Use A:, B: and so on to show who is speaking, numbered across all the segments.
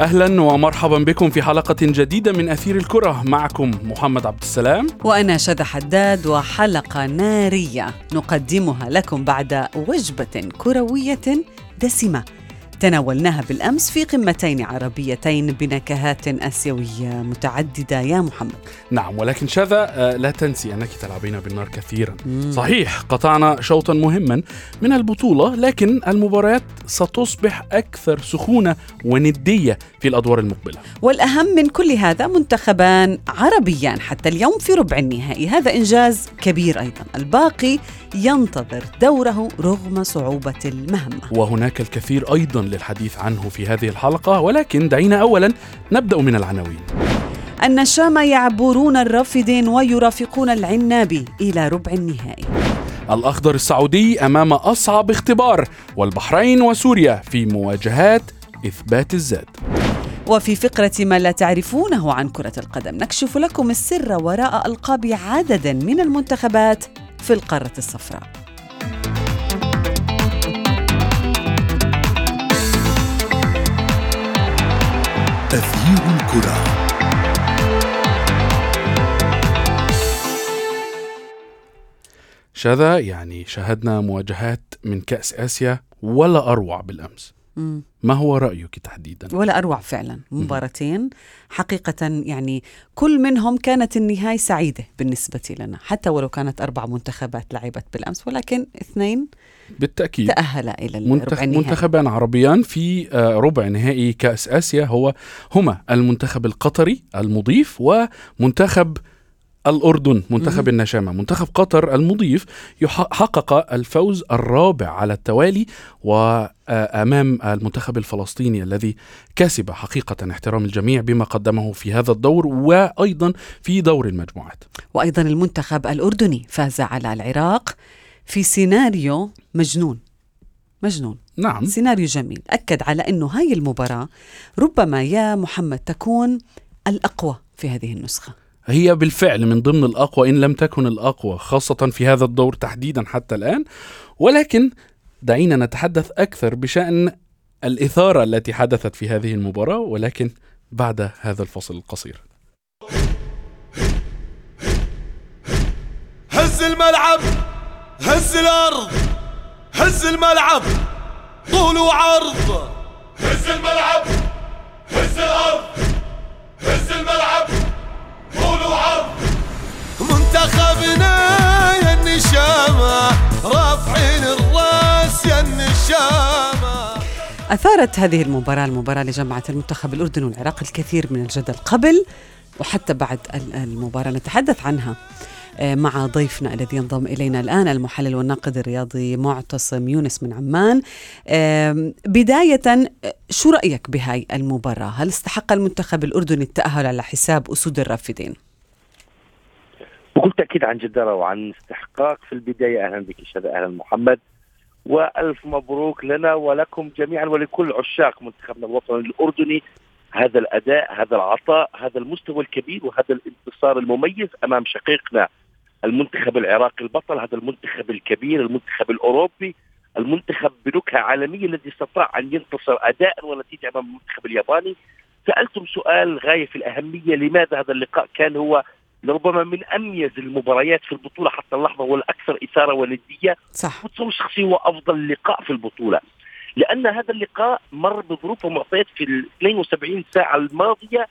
A: أهلا ومرحبا بكم في حلقة جديدة من أثير الكرة. معكم محمد عبد السلام.
B: وأنا شذى حداد وحلقة نارية نقدمها لكم بعد وجبة كروية دسمة. تناولناها بالأمس في قمتين عربيتين بنكهات آسيوية متعددة يا محمد.
A: نعم ولكن شذا آه، لا تنسي أنك تلعبين بالنار كثيرا. مم. صحيح قطعنا شوطا مهما من البطولة لكن المباريات ستصبح أكثر سخونة وندية في الأدوار المقبلة.
B: والأهم من كل هذا منتخبان عربيان حتى اليوم في ربع النهائي، هذا إنجاز كبير أيضا، الباقي ينتظر دوره رغم صعوبة المهمة.
A: وهناك الكثير أيضا للحديث عنه في هذه الحلقة ولكن دعينا أولا نبدأ من العناوين.
B: النشامة يعبرون الرافدين ويرافقون العنابي إلى ربع النهائي.
A: الأخضر السعودي أمام أصعب اختبار والبحرين وسوريا في مواجهات إثبات الزاد.
B: وفي فقرة ما لا تعرفونه عن كرة القدم نكشف لكم السر وراء ألقاب عدد من المنتخبات في القارة الصفراء.
C: تغيير الكرة.
A: شذا يعني شاهدنا مواجهات من كأس آسيا ولا أروع بالأمس. ما هو رأيك تحديدا؟
B: ولا أروع فعلا مباراتين. حقيقة يعني كل منهم كانت النهاية سعيدة بالنسبة لنا حتى ولو كانت أربع منتخبات لعبت بالأمس ولكن اثنين
A: بالتأكيد.
B: تأهل إلى
A: منتخ... النهائي. منتخبان عربيان في آه، ربع نهائي كأس آسيا هو هما المنتخب القطري المضيف ومنتخب الأردن منتخب النشامة. منتخب قطر المضيف حقق الفوز الرابع على التوالي وأمام المنتخب الفلسطيني الذي كسب حقيقة احترام الجميع بما قدمه في هذا الدور وأيضا في دور المجموعات.
B: وأيضا المنتخب الأردني فاز على العراق في سيناريو مجنون. مجنون.
A: نعم.
B: سيناريو جميل. أكد على أنه هاي المباراة ربما يا محمد تكون الأقوى في هذه النسخة.
A: هي بالفعل من ضمن الأقوى إن لم تكن الأقوى خاصة في هذا الدور تحديدا حتى الآن. ولكن دعينا نتحدث أكثر بشأن الإثارة التي حدثت في هذه المباراة ولكن بعد هذا الفصل القصير.
D: هز الملعب هز الأرض هز الملعب طول وعرض. هز الملعب هز الأرض هز الملعب. منتخبنا يا النشامة رافعين الرأس يا النشامة.
B: أثارت هذه المباراة المباراة اللي جمعت المنتخب الأردني والعراق الكثير من الجدل قبل وحتى بعد المباراة. نتحدث عنها آه، مع ضيفنا الذي ينضم إلينا الآن المحلل والناقد الرياضي معتصم يونس من عمان. بداية شو رأيك بهاي المباراة؟ هل استحق المنتخب الأردني التأهل على حساب أسود الرافدين؟
E: بكل تاكيد عن جدارة وعن استحقاق في البداية. أهلا بك شذا أهلا محمد. وألف مبروك لنا ولكم جميعا ولكل عشاق منتخبنا الوطني الأردني. هذا الأداء هذا العطاء هذا المستوى الكبير وهذا الانتصار المميز أمام شقيقنا المنتخب العراقي البطل هذا المنتخب الكبير المنتخب الأوروبي المنتخب بنكهة عالمية الذي استطاع أن ينتصر اداء ونتيجة أمام المنتخب الياباني. سألتم سؤال غاية في الأهمية لماذا هذا اللقاء كان هو لربما من أميز المباريات في البطولة حتى اللحظة والاكثر إثارة وندية
B: صح.
E: بتصور شخصي هو أفضل لقاء في البطولة. لأن هذا اللقاء مر بظروف ومعطيات في ال 72 ساعة الماضية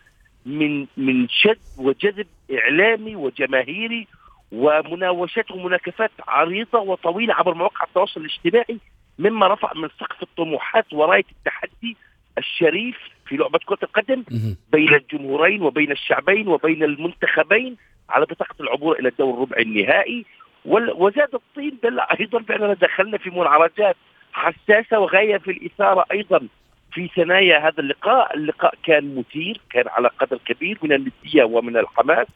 E: من من شد وجذب إعلامي وجماهيري ومناوشات ومناكفات عريضة وطويلة عبر مواقع التواصل الاجتماعي مما رفع من سقف الطموحات وراية التحدي الشريف في لعبة كرة القدم بين الجمهورين وبين الشعبين وبين المنتخبين على بطاقة العبور إلى الدور الربع النهائي. وزاد الطين دل أيضا بأننا دخلنا في منعرجات حساسة وغاية في الإثارة أيضا في ثنايا هذا اللقاء، اللقاء كان مثير، كان على قدر كبير من الندية ومن الحماس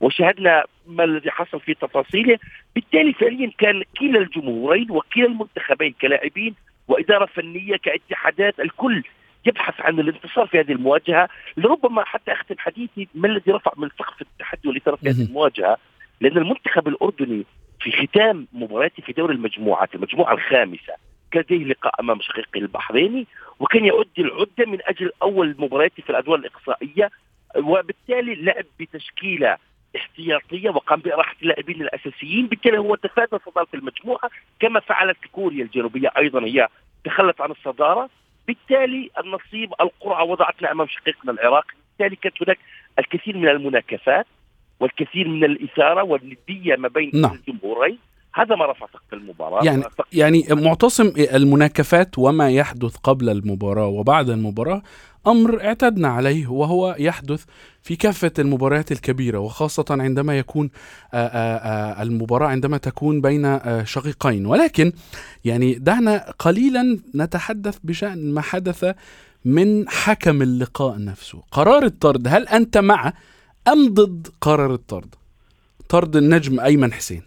E: وشاهدنا ما الذي حصل في تفاصيله. بالتالي فعليا كان كلا الجمهورين وكلا المنتخبين كلاعبين وإدارة فنية كاتحادات الكل يبحث عن الانتصار في هذه المواجهة لربما حتى اختم حديثي ما الذي رفع من سقف التحدي والاثاره في هذه. المواجهة لأن المنتخب الأردني في ختام مباراته في دوري المجموعات المجموعة الخامسة كان لديه لقاء أمام شقيقه البحريني وكان يؤدي العدة من أجل أول مبارياته في الأدوار الإقصائية وبالتالي لعب بتشكيلة احتياطية وقام باراحه اللاعبين الأساسيين بالتالي هو تفادى صدارة المجموعة كما فعلت كوريا الجنوبية أيضا هي تخلت عن الصدارة بالتالي النصيب القرعة وضعتنا أمام شقيقنا العراق بالتالي كانت هناك الكثير من المناكفات والكثير من الإثارة والندية ما بين
A: نعم.
E: الجمهورين. هذا ما رفع سقف المباراة.
A: يعني يعني معتصم المناكفات وما يحدث قبل المباراة وبعد المباراة أمر اعتدنا عليه وهو يحدث في كافة المباريات الكبيرة وخاصة عندما يكون آآ آآ المباراة عندما تكون بين آه، شقيقين. ولكن يعني دعنا قليلا نتحدث بشأن ما حدث من حكم اللقاء نفسه. قرار الطرد هل أنت مع أم ضد قرار الطرد؟ طرد النجم أيمن حسين.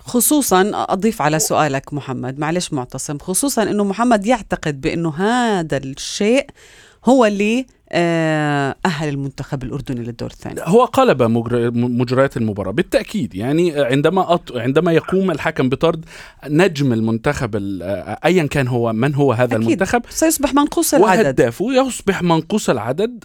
B: خصوصا أضيف على سؤالك محمد معلش معتصم خصوصا إنه محمد يعتقد بأنه هذا الشيء هو اللي آه، أهل المنتخب الأردني للدور الثاني.
A: هو قلب مجر- مجريات المباراة بالتأكيد. يعني عندما أط... عندما يقوم الحكم بطرد نجم المنتخب ال- أيا كان هو من هو هذا
B: أكيد.
A: المنتخب
B: سيصبح منقوص العدد.
A: وهدافه يصبح منقوص العدد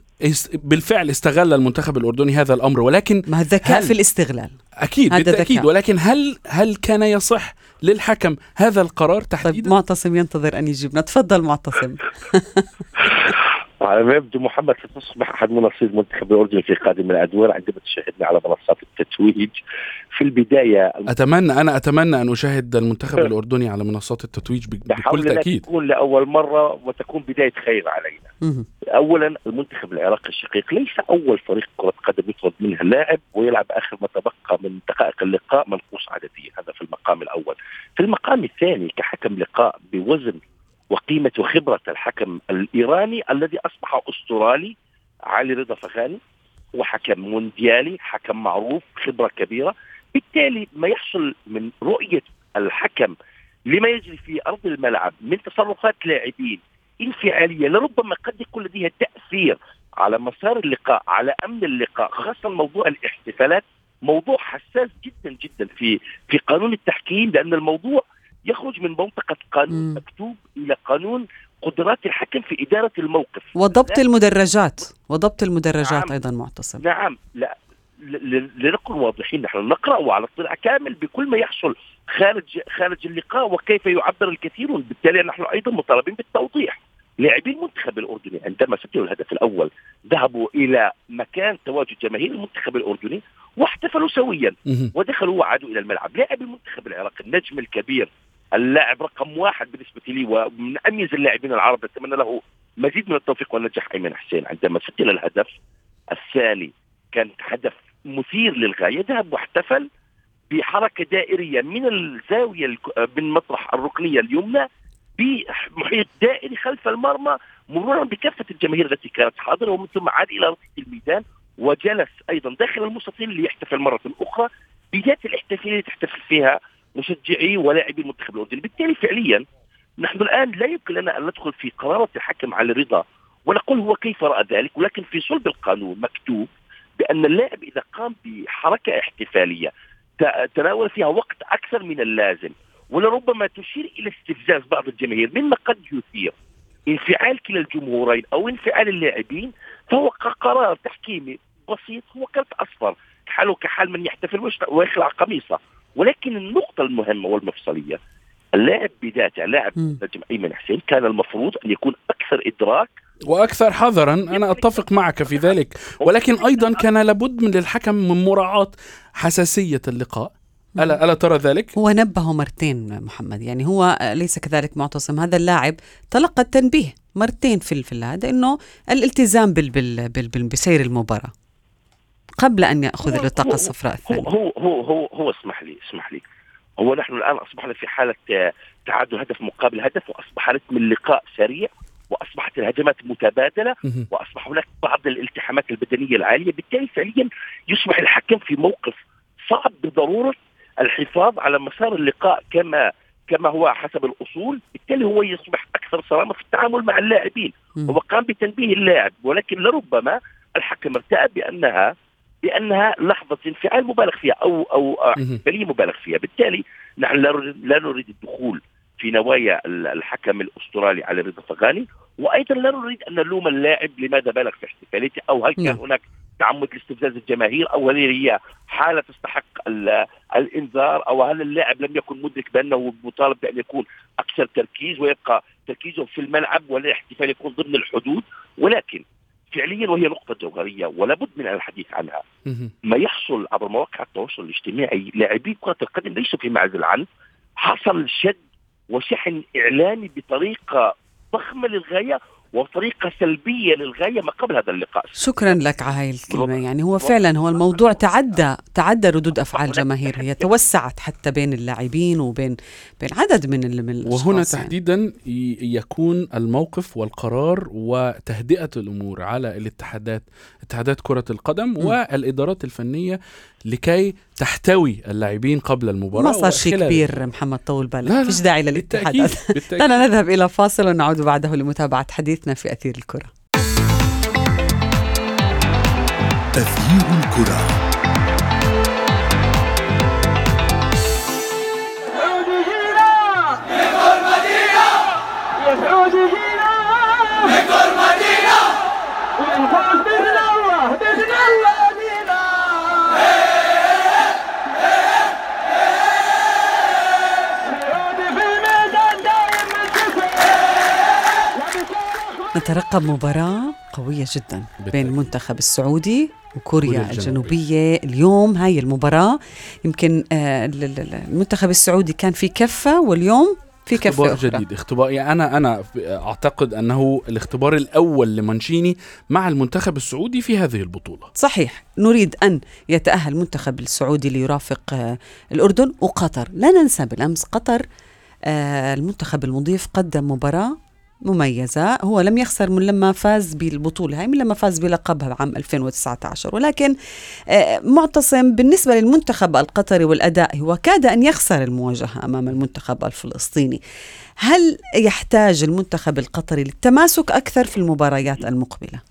A: بالفعل استغل المنتخب الأردني هذا الأمر. ولكن
B: ما الذكاء
A: هل-
B: في الاستغلال.
A: أكيد
B: هذا
A: بالتأكيد.
B: ذكاء.
A: ولكن هل هل كان يصح للحكم هذا القرار
B: طيب
A: تحديدا؟
B: معتصم ينتظر أن يجيبنا. تفضل معتصم.
E: على ما يبدو محمد ستصبح أحد مناصير المنتخب الأردني في قادم الأدوار عندما تشاهدنا على منصات التتويج في البداية
A: أتمنى أنا أتمنى أن أشاهد المنتخب الأردني على منصات التتويج بكل تأكيد
E: تكون لأول مرة وتكون بداية خير علينا. اولا المنتخب العراقي الشقيق ليس أول فريق كرة قدم يطرد منها لاعب ويلعب آخر ما تبقى من دقائق اللقاء منقوص عدديا هذا في المقام الأول. في المقام الثاني كحكم لقاء بوزن وقيمة وخبره الحكم الإيراني الذي أصبح استرالي علي رضا فخاني وحكم مونديالي حكم معروف خبرة كبيرة بالتالي ما يحصل من رؤية الحكم لما يجري في أرض الملعب من تصرفات لاعبين انفعالية لربما قد يكون لديها تأثير على مسار اللقاء على أمن اللقاء خاصة موضوع الاحتفالات موضوع حساس جدا جدا في في قانون التحكيم لأن الموضوع يخرج من منطقة قانون. مكتوب إلى قانون قدرات الحكم في إدارة الموقف.
B: وضبط المدرجات. وضبط المدرجات
E: نعم.
B: أيضا معتصم.
E: نعم. لا. ل- ل- لنكن واضحين نحن نقرأ على اطلاع كامل بكل ما يحصل خارج خارج اللقاء وكيف يعبر الكثيرون بالتالي نحن أيضا مطالبين بالتوضيح. لاعبي المنتخب الأردني عندما سجلوا الهدف الأول ذهبوا إلى مكان تواجد جماهير المنتخب الأردني واحتفلوا سويا. ودخلوا وعادوا إلى الملعب. لاعب المنتخب العراقي النجم الكبير اللاعب رقم واحد بالنسبة لي ومن أميز اللاعبين العرب اتمنى له مزيد من التوفيق والنجاح أيمن حسين. عندما سجل الهدف الثاني كان هدف مثير للغاية ذهب واحتفل بحركة دائرية من الزاوية من مطرح الركنية اليمنى بمحيط دائري خلف المرمى مرورا بكافة الجماهير التي كانت حاضرة ومن ثم عاد إلى ركن الميدان وجلس أيضا داخل المستطيل ليحتفل مرة أخرى بذات الاحتفالية اللي تحتفل فيها مشجعي ولاعبي المنتخب الأردني، بالتالي فعليا نحن الآن لا يمكن لنا أن ندخل في قرارة الحكم على رضا ونقول هو كيف رأى ذلك ولكن في صلب القانون مكتوب بأن اللاعب إذا قام بحركة احتفالية تناول فيها وقت أكثر من اللازم ولربما تشير إلى استفزاز بعض الجماهير مما قد يثير انفعال كلا الجمهورين أو انفعال اللاعبين فهو قرار تحكيمي بسيط هو كرت أصفر حاله كحال من يحتفل ويخلع قميصه. ولكن النقطة المهمة والمفصلية اللاعب بذاته لاعب. نجم أيمن حسين كان المفروض أن يكون أكثر إدراك
A: وأكثر حذرا أنا أتفق معك في ذلك. ولكن أيضا كان لابد من للحكم من مراعاة حساسية اللقاء. الا ألا ترى ذلك؟
B: هو نبهه مرتين محمد. يعني هو ليس كذلك معتصم. هذا اللاعب تلقى التنبيه مرتين في في هذا إنه الالتزام بال بال بال بال بسير المباراة. قبل أن يأخذ
E: هو-
B: البطاقه
E: هو-
B: الصفراء
E: هو
B: الثانية
E: هو هو هو, هو اسمح لي اسمح لي. هو نحن الآن أصبحنا في حالة آه، تعادل هدف مقابل هدف وأصبح رتم اللقاء سريع وأصبحت الهجمات
A: متبادلة.
E: وأصبح هناك بعض الالتحامات البدنية العالية. بالتالي فعليا يصبح الحكم في موقف صعب بضرورة الحفاظ على مسار اللقاء كما كما هو حسب الأصول. بالتالي هو يصبح أكثر صرامة في التعامل مع اللاعبين. هو قام بتنبيه اللاعب ولكن لربما الحكم ارتأى بأنها بانها لحظة انفعال مبالغ فيها أو
A: أو.
E: احتفاليه مبالغ فيها بالتالي نحن لا نريد- الدخول في نوايا ال- الحكم الأسترالي علي رضا فغاني وأيضا لا نريد أن نلوم اللاعب لماذا بالغ في احتفاليته أو هل كان
B: نعم.
E: هناك تعمد لاستفزاز الجماهير أو هل هي حالة تستحق ال- الإنذار أو هل اللاعب لم يكن مدرك بأنه مطالب بأن يكون أكثر تركيز ويبقى تركيزه في الملعب والاحتفال يكون ضمن الحدود ولكن فعليا وهي نقطه جوهرية ولا بد من الحديث عنها. ما يحصل عبر مواقع التواصل الاجتماعي لاعبي كرة القدم ليسوا في معزل عنه. حصل شد وشحن إعلامي بطريقة ضخمة للغاية. وطريقة سلبية للغاية ما قبل هذا اللقاء.
B: شكرا لك على هاي الكلمة. يعني هو فعلا هو الموضوع تعدى تعدى ردود أفعال جماهير. هي توسعت حتى بين اللاعبين وبين بين عدد من ال- من الأشخاص
A: وهنا
B: يعني.
A: تحديدا ي- يكون الموقف والقرار وتهدئة الأمور على الاتحادات اتحادات كرة القدم والإدارات الفنية لكي تحتوي اللاعبين قبل المباراة
B: ما صار شيء كبير محمد طول بالك.
A: لا، لا،
B: فيش داعي
A: بالتأكيد
B: دعنا نذهب إلى فاصل ونعود بعده لمتابعة حديثنا في أثير الكرة.
C: أثير الكرة.
F: سعودي جينا نقر مدينة
B: نترقب مباراة قوية جدا بين. المنتخب السعودي وكوريا
A: كوريا
B: الجنوبية. اليوم هاي المباراة يمكن آه، ال- ال- ال- المنتخب السعودي كان في كفة واليوم في كفة
A: اختبار
B: أخرى.
A: جديد. اختبار يعني أنا أنا أعتقد أنه الاختبار الأول لمانشيني مع المنتخب السعودي في هذه البطولة.
B: صحيح. نريد أن يتأهل المنتخب السعودي ليرافق آه، الأردن وقطر. لا ننسى بالأمس قطر آه، المنتخب المضيف قدم مباراة مميزة. هو لم يخسر من لما فاز بالبطولة هاي من لما فاز بلقبها عام 2019 ولكن آه، معتصم بالنسبة للمنتخب القطري والأداء هو كاد أن يخسر المواجهة أمام المنتخب الفلسطيني. هل يحتاج المنتخب القطري للتماسك أكثر في المباريات المقبلة؟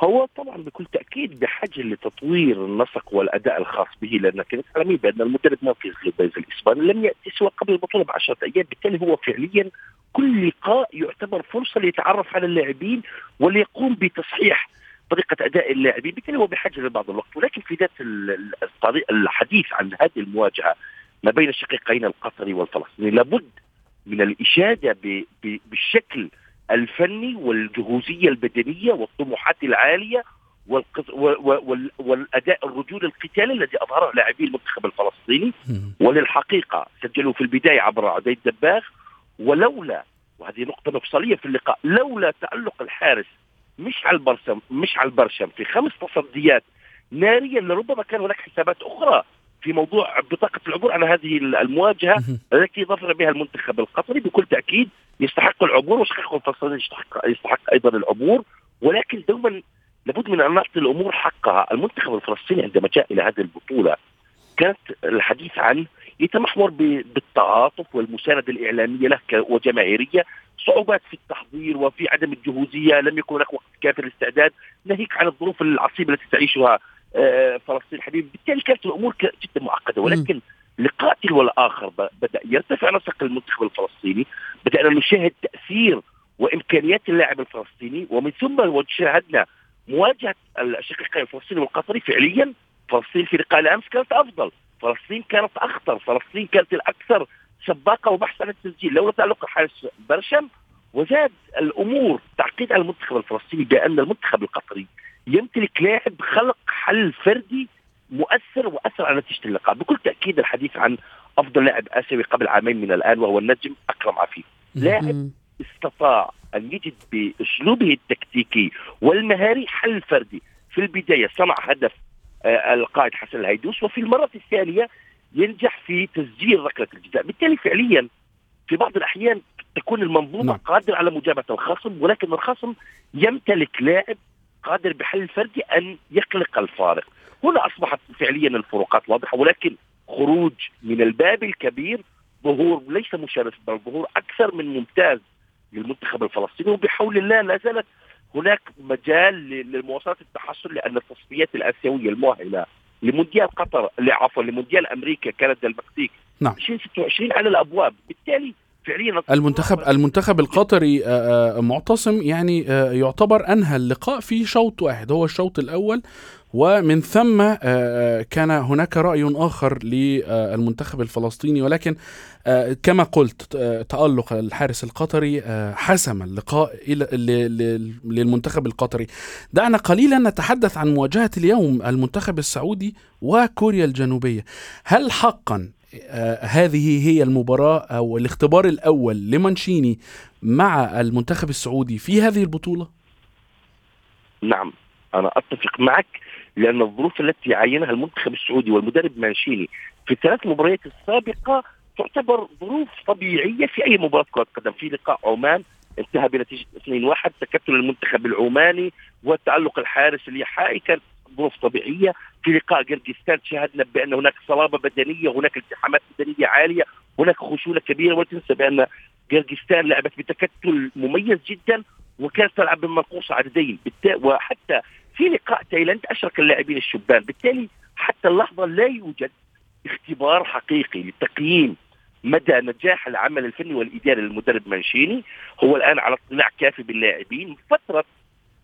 E: هو طبعا بكل تأكيد بحاجه لتطوير النسق والأداء الخاص به لانك تعلمين بأن المدرب نافذ لبيز الإسباني لم يأتي سوى قبل البطولة بعشرة أيام بالتالي هو فعليا كل لقاء يعتبر فرصة ليتعرف على اللاعبين وليقوم بتصحيح طريقة أداء اللاعبين بالتالي هو بحاجة لبعض الوقت. ولكن في ذات الحديث عن هذه المواجهة ما بين الشقيقين القطري والفلسطيني لابد من الإشادة بالشكل الفني والجهوزية البدنية والطموحات العالية. والأداء الرجولي القتالي الذي أظهره لاعبي المنتخب الفلسطيني. وللحقيقة سجلوا في البداية عبر عدي الدباغ. ولولا وهذه نقطة مفصلية في اللقاء لولا تالق الحارس مش على البرشم مش على البرشم في خمس تصديات ناريه لربما كان هناك حسابات أخرى في موضوع بطاقة العبور. عن هذه المواجهة التي ظفر بها المنتخب القطري بكل تأكيد يستحق العبور وشقيقه الفلسطيني يستحق يستحق أيضا العبور. ولكن دوما لابد من أن نعطي الأمور حقها، المنتخب الفلسطيني عندما جاء إلى هذه البطولة كانت الحديث عنه يتمحور بالتعاطف والمساندة الإعلامية له وجماهيرية، صعوبات في التحضير وفي عدم الجهوزية، لم يكن هناك وقت كافي للاستعداد، ناهيك عن الظروف العصيبة التي تعيشها آه، فلسطين حبيبي، بالتالي كانت الأمور ك- جدا معقدة ولكن لقاء تلو الآخر ب- بدأ يرتفع نسق المنتخب الفلسطيني، بدأنا نشاهد تأثير وإمكانيات اللاعب الفلسطيني ومن ثم شاهدنا مواجهة الشقيقين الفلسطيني والقطري فعليا. فلسطين في لقاء الأمس كانت أفضل، فلسطين كانت أخطر، فلسطين كانت الأكثر سباقه وبحث عن التسجيل، لولا تالق الحارس برشم وزاد الأمور تعقيد على المنتخب الفلسطيني بأن المنتخب القطري يمتلك لاعب خلق حل فردي مؤثر وأثر على نتيجة اللقاء، بكل تأكيد الحديث عن أفضل لاعب آسيوي قبل عامين من الآن وهو النجم أكرم عفيف. لاعب. استطاع أن يجد بأسلوبه التكتيكي والمهاري حل فردي في البداية صنع هدف القائد حسن الهيدوس وفي المرة الثانية ينجح في تسجيل ركلة الجزاء بالتالي فعليا في بعض الأحيان تكون المنظومة
A: نعم.
E: قادرة على مجابهه الخصم ولكن الخصم يمتلك لاعب قادر بحل الفردي أن يخلق الفارق هنا أصبحت فعليا الفروقات واضحة ولكن خروج من الباب الكبير ظهور ليس مشرف بل ظهور أكثر من ممتاز للمنتخب الفلسطيني وبحول الله لا زالت هناك مجال للمواصلات التحسن لأن التصفيات الآسيوية المؤهلة لمونديال قطر عفوا لمونديال أمريكا كندا المكسيك
A: نعم.
E: 2026 على الأبواب بالتالي فعليا
A: المنتخب المنتخب القطري آه، آه، معتصم يعني آه، يعتبر أنهى اللقاء في شوط واحد. هو الشوط الأول ومن ثم كان هناك رأي آخر للمنتخب الفلسطيني ولكن كما قلت تألق الحارس القطري حسم اللقاء للمنتخب القطري. دعنا قليلا نتحدث عن مواجهة اليوم المنتخب السعودي وكوريا الجنوبية. هل حقا هذه هي المباراة أو الاختبار الأول لمانشيني مع المنتخب السعودي في هذه البطولة؟
E: نعم أنا أتفق معك لأن الظروف التي عينها المنتخب السعودي والمدرب مانشيني في الثلاث مباريات السابقة تعتبر ظروف طبيعية في أي مباراة كرة قدم في لقاء عمان انتهى بنتيجة 2-1 تكتل المنتخب العماني وتالق الحارس اليحائي كانت ظروف طبيعية في لقاء قرقستان شاهدنا بأن هناك صلابة بدنية هناك التحامات بدنية عالية هناك خشونة كبيرة. ولا تنسى بأن قرقستان لعبت بتكتل مميز جدا وكانت تلعب بمنقوص عددين. وحتى في لقاء تايلاند اشرك اللاعبين الشبان. بالتالي حتى اللحظة لا يوجد اختبار حقيقي لتقييم مدى نجاح العمل الفني والإداري للمدرب مانشيني. هو الآن على اطلاع كافي باللاعبين. فترة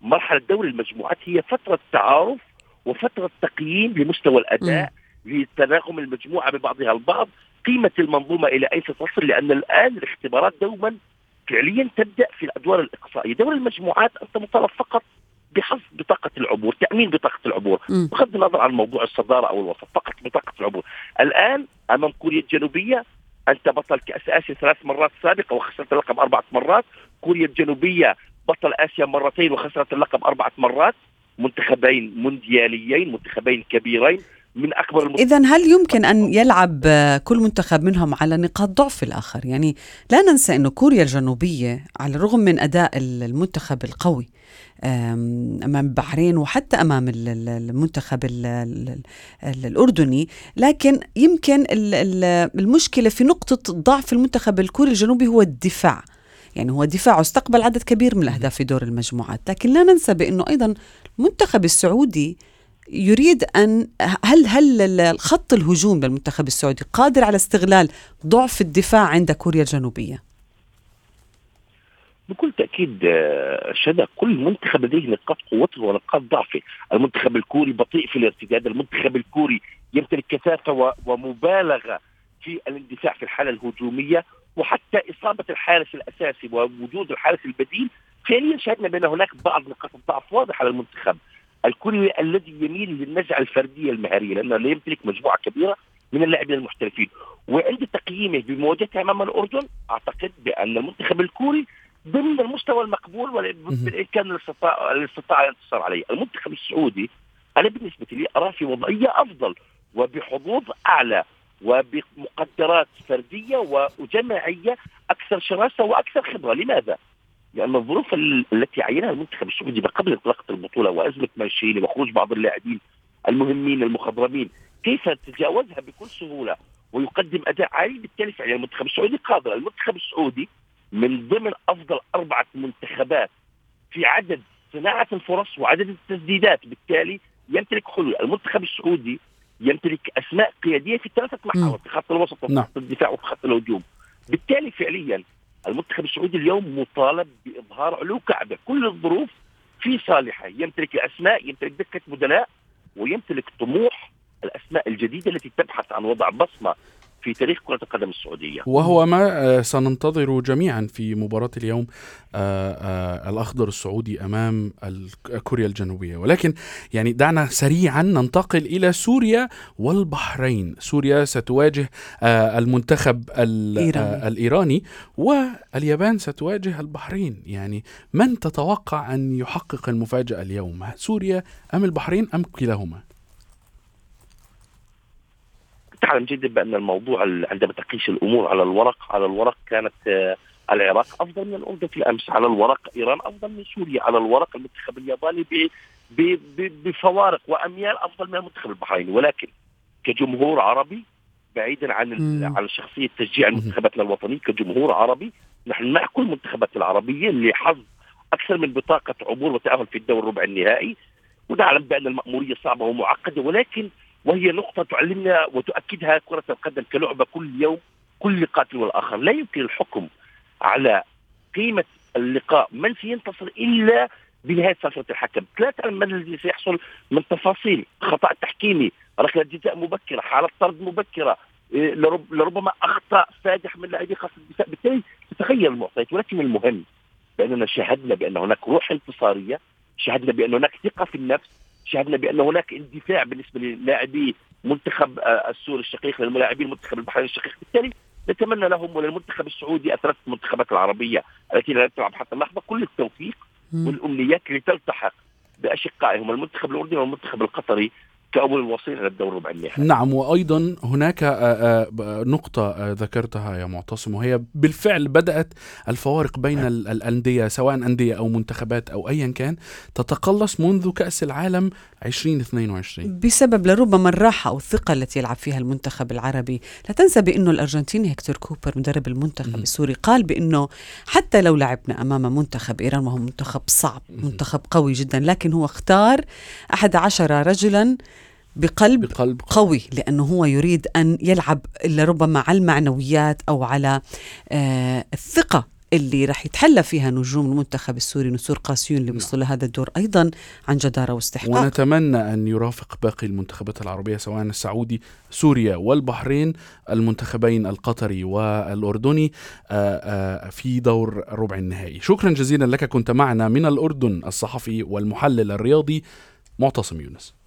E: مرحلة دوري المجموعات هي فترة تعارف وفترة تقييم لمستوى الأداء لتناغم المجموعة ببعضها البعض قيمة المنظومة إلى اين ستصل؟ لأن الآن الاختبارات دوما فعليا تبدأ في الأدوار الإقصائية، دور المجموعات أنت مطالب فقط بحفظ بطاقة العبور، تأمين بطاقة العبور،. بغض النظر عن موضوع الصدارة أو الوسط، فقط بطاقة العبور. الآن أمام كوريا الجنوبية أنت بطل كأس آسيا ثلاث مرات سابقة وخسرت اللقب أربعة مرات، كوريا الجنوبية بطل آسيا مرتين وخسرت اللقب أربعة مرات، منتخبين موندياليين، منتخبين كبيرين من أكبر
B: إذا هل يمكن أن يلعب كل منتخب منهم على نقاط ضعف الآخر؟ يعني لا ننسى أنه كوريا الجنوبية على الرغم من أداء ال- المنتخب القوي آم، أمام البحرين وحتى ال- المنتخب ال- ال- ال- الأردني لكن يمكن ال- ال- المشكلة في نقطة ضعف المنتخب الكوري الجنوبي هو الدفاع. يعني هو دفاعه استقبل عدد كبير من الأهداف في دور المجموعات لكن لا ننسى بأنه أيضا المنتخب السعودي يريد ان هل هل الخط الهجوم للمنتخب السعودي قادر على استغلال ضعف الدفاع عند كوريا الجنوبية؟
E: بكل تأكيد آه، شذا كل منتخب لديه نقاط قوته ونقاط ضعفه، المنتخب الكوري بطيء في الارتداد، المنتخب الكوري يمتلك كثافة ومبالغة في الاندفاع في الحالة الهجومية وحتى إصابة الحارس الأساسي ووجود الحارس البديل فعليا شاهدنا بأن هناك بعض نقاط الضعف واضحه على المنتخب. الكوري الذي يميل للنزعة الفردية المهارية لأنه لا يمتلك مجموعة كبيرة من اللاعبين المحترفين. وعند تقييمه بمواجهته أمام الأردن أعتقد بأن المنتخب الكوري ضمن المستوى المقبول الاستطاع الاستطاعه الانتصار عليه، المنتخب السعودي أنا بالنسبة لي اراه في وضعية أفضل وبحظوظ أعلى وبمقدرات فردية وجماعية أكثر شراسة وأكثر خبرة، لماذا؟ لأن الظروف ال- التي عينها المنتخب السعودي قبل انطلاقه البطولة وأزمة مانشيني وخروج بعض اللاعبين المهمين المخضرمين كيف تجاوزها بكل سهولة ويقدم أداء عالي؟ بالتالي فعلا المنتخب السعودي قادر، المنتخب السعودي من ضمن أفضل أربعة منتخبات في عدد صناعة الفرص وعدد التسديدات بالتالي يمتلك حلول. المنتخب السعودي يمتلك أسماء قيادية في ثلاثة محاور في خط الوسط وفي
A: نعم.
E: خط الدفاع وفي خط الهجوم. بالتالي فعليا المنتخب السعودي اليوم مطالب بإظهار علو كعبة. كل الظروف في صالحة. يمتلك الاسماء يمتلك دكة بدلاء ويمتلك طموح الأسماء الجديدة التي تبحث عن وضع بصمة في تاريخ كرة القدم السعودية.
A: وهو ما آه، سننتظره جميعا في مباراة اليوم آه، آه، الأخضر السعودي أمام كوريا الجنوبية. ولكن يعني دعنا سريعا ننتقل إلى سوريا والبحرين. سوريا ستواجه المنتخب ال-
B: إيراني.
A: آه، الإيراني واليابان ستواجه البحرين. يعني من تتوقع أن يحقق المفاجأة اليوم سوريا أم البحرين أم كلاهما؟
E: تعلم جدا بأن الموضوع ال- عندما تقيس الأمور على الورق على الورق كانت آه، العراق أفضل من الأردن في الأمس. على الورق إيران أفضل من سوريا. على الورق المنتخب الياباني بفوارق وأميال أفضل من المنتخب البحريني. ولكن كجمهور عربي بعيدا عن. عن شخصية تشجيع منتخباتنا الوطنية كجمهور عربي نحن مع كل المنتخبات العربية اللي حظ أكثر من بطاقة عبور وتأهل في الدور الربع النهائي. ونعلم بأن المأمورية صعبة ومعقدة ولكن وهي نقطة تعلمنا وتؤكدها كرة القدم كلعبة كل يوم كل قاتل والآخر. لا يمكن الحكم على قيمة اللقاء. من سينتصر إلا بنهاية فتره الحكم، لا تعلم ما الذي سيحصل من تفاصيل، خطأ تحكيمي، ركلة جزاء مبكرة، حالة طرد مبكرة، إيه، لرب لربما اخطاء فادح من لاعبي خط الدفاع، بالتالي تتغير المعطيات. ولكن المهم بأننا شاهدنا بأن هناك روح انتصارية، شاهدنا بأن هناك ثقة في النفس، شاهدنا بأن هناك اندفاع بالنسبة للاعبي منتخب آه، السوري الشقيق للاعبي المنتخب البحريني الشقيق، بالتالي نتمنى لهم وللمنتخب السعودي الثلاث المنتخبات العربية التي لا تلعب حتى اللحظة كل التوفيق. والأمنيات لتلتحق بأشقائهم المنتخب الأردني والمنتخب القطري كاول الوصيل إلى الدور الربع النهائي.
A: نعم وأيضا هناك آه، آه، نقطة آه، ذكرتها يا معتصم وهي بالفعل بدأت الفوارق بين ال- الأندية سواء أندية أو منتخبات أو ايا كان تتقلص منذ كأس العالم 2022
B: بسبب لربما الراحة أو الثقة التي يلعب فيها المنتخب العربي لا تنسى بأنه الأرجنتيني هكتور كوبر مدرب المنتخب. السوري قال بأنه حتى لو لعبنا أمام منتخب إيران وهو منتخب صعب منتخب قوي جدا لكن هو اختار أحد عشر رجلا بقلب
A: بقلب
B: قوي. لأنه هو يريد أن يلعب لربما على المعنويات أو على آه الثقة اللي راح يتحلى فيها نجوم المنتخب السوري نسور قاسيون اللي وصلوا لهذا الدور أيضا عن جدارة واستحقاق.
A: ونتمنى أن يرافق باقي المنتخبات العربية سواء السعودي سوريا والبحرين المنتخبين القطري والأردني آه، آه، في دور الربع النهائي. شكرا جزيلا لك كنت معنا من الأردن الصحفي والمحلل الرياضي معتصم يونس.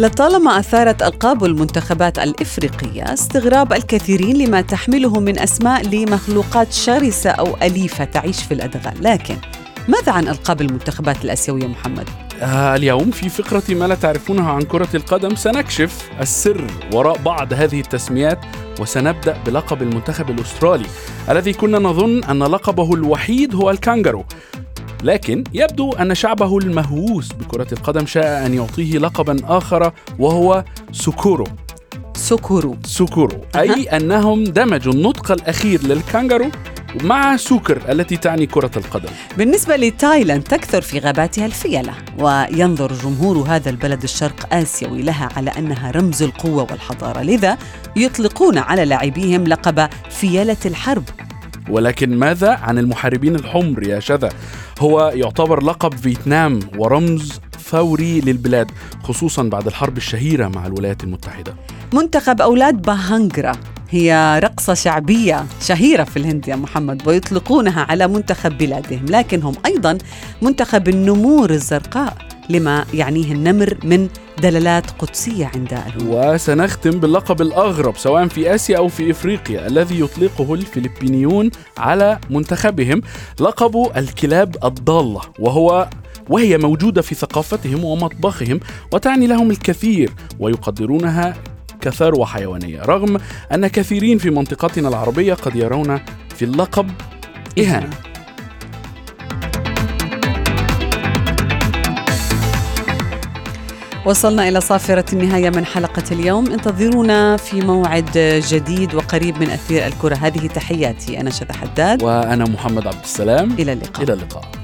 B: لطالما أثارت ألقاب المنتخبات الإفريقية استغراب الكثيرين لما تحمله من أسماء لمخلوقات شرسة أو أليفة تعيش في الأدغال لكن ماذا عن ألقاب المنتخبات الآسيوية محمد؟
A: آه، اليوم في فقرة ما لا تعرفونه عن كرة القدم سنكشف السر وراء بعض هذه التسميات وسنبدأ بلقب المنتخب الأسترالي الذي كنا نظن أن لقبه الوحيد هو الكانجارو لكن يبدو أن شعبه المهووس بكرة القدم شاء أن يعطيه لقبا آخر وهو سوكورو.
B: سوكورو.
A: سوكورو. أي أنهم دمجوا النطق الأخير للكانجارو مع soccer التي تعني كرة القدم.
B: بالنسبة لتايلاند تكثر في غاباتها الفيلة وينظر جمهور هذا البلد الشرق آسيوي لها على أنها رمز القوة والحضارة لذا يطلقون على لاعبيهم لقب فيلة الحرب.
A: ولكن ماذا عن المحاربين الحمر يا شذا؟ هو يعتبر لقب فيتنام ورمز ثوري للبلاد خصوصا بعد الحرب الشهيرة مع الولايات المتحدة.
B: منتخب أولاد باهانجرا هي رقصة شعبية شهيرة في الهند يا محمد ويطلقونها على منتخب بلادهم لكن هم أيضا منتخب النمور الزرقاء. لما يعنيه النمر من دلالات قدسية عند الهنود
A: وسنختم باللقب الأغرب سواء في آسيا أو في إفريقيا الذي يطلقه الفلبينيون على منتخبهم لقب الكلاب الضالة وهو وهي موجودة في ثقافتهم ومطبخهم وتعني لهم الكثير ويقدرونها كثروة حيوانية رغم أن كثيرين في منطقتنا العربية قد يرون في اللقب إهانة.
B: وصلنا إلى صافرة النهاية من حلقة اليوم. انتظرونا في موعد جديد وقريب من أثير الكرة. هذه تحياتي أنا شذى حداد.
A: وأنا محمد عبد السلام.
B: إلى اللقاء.
A: إلى اللقاء.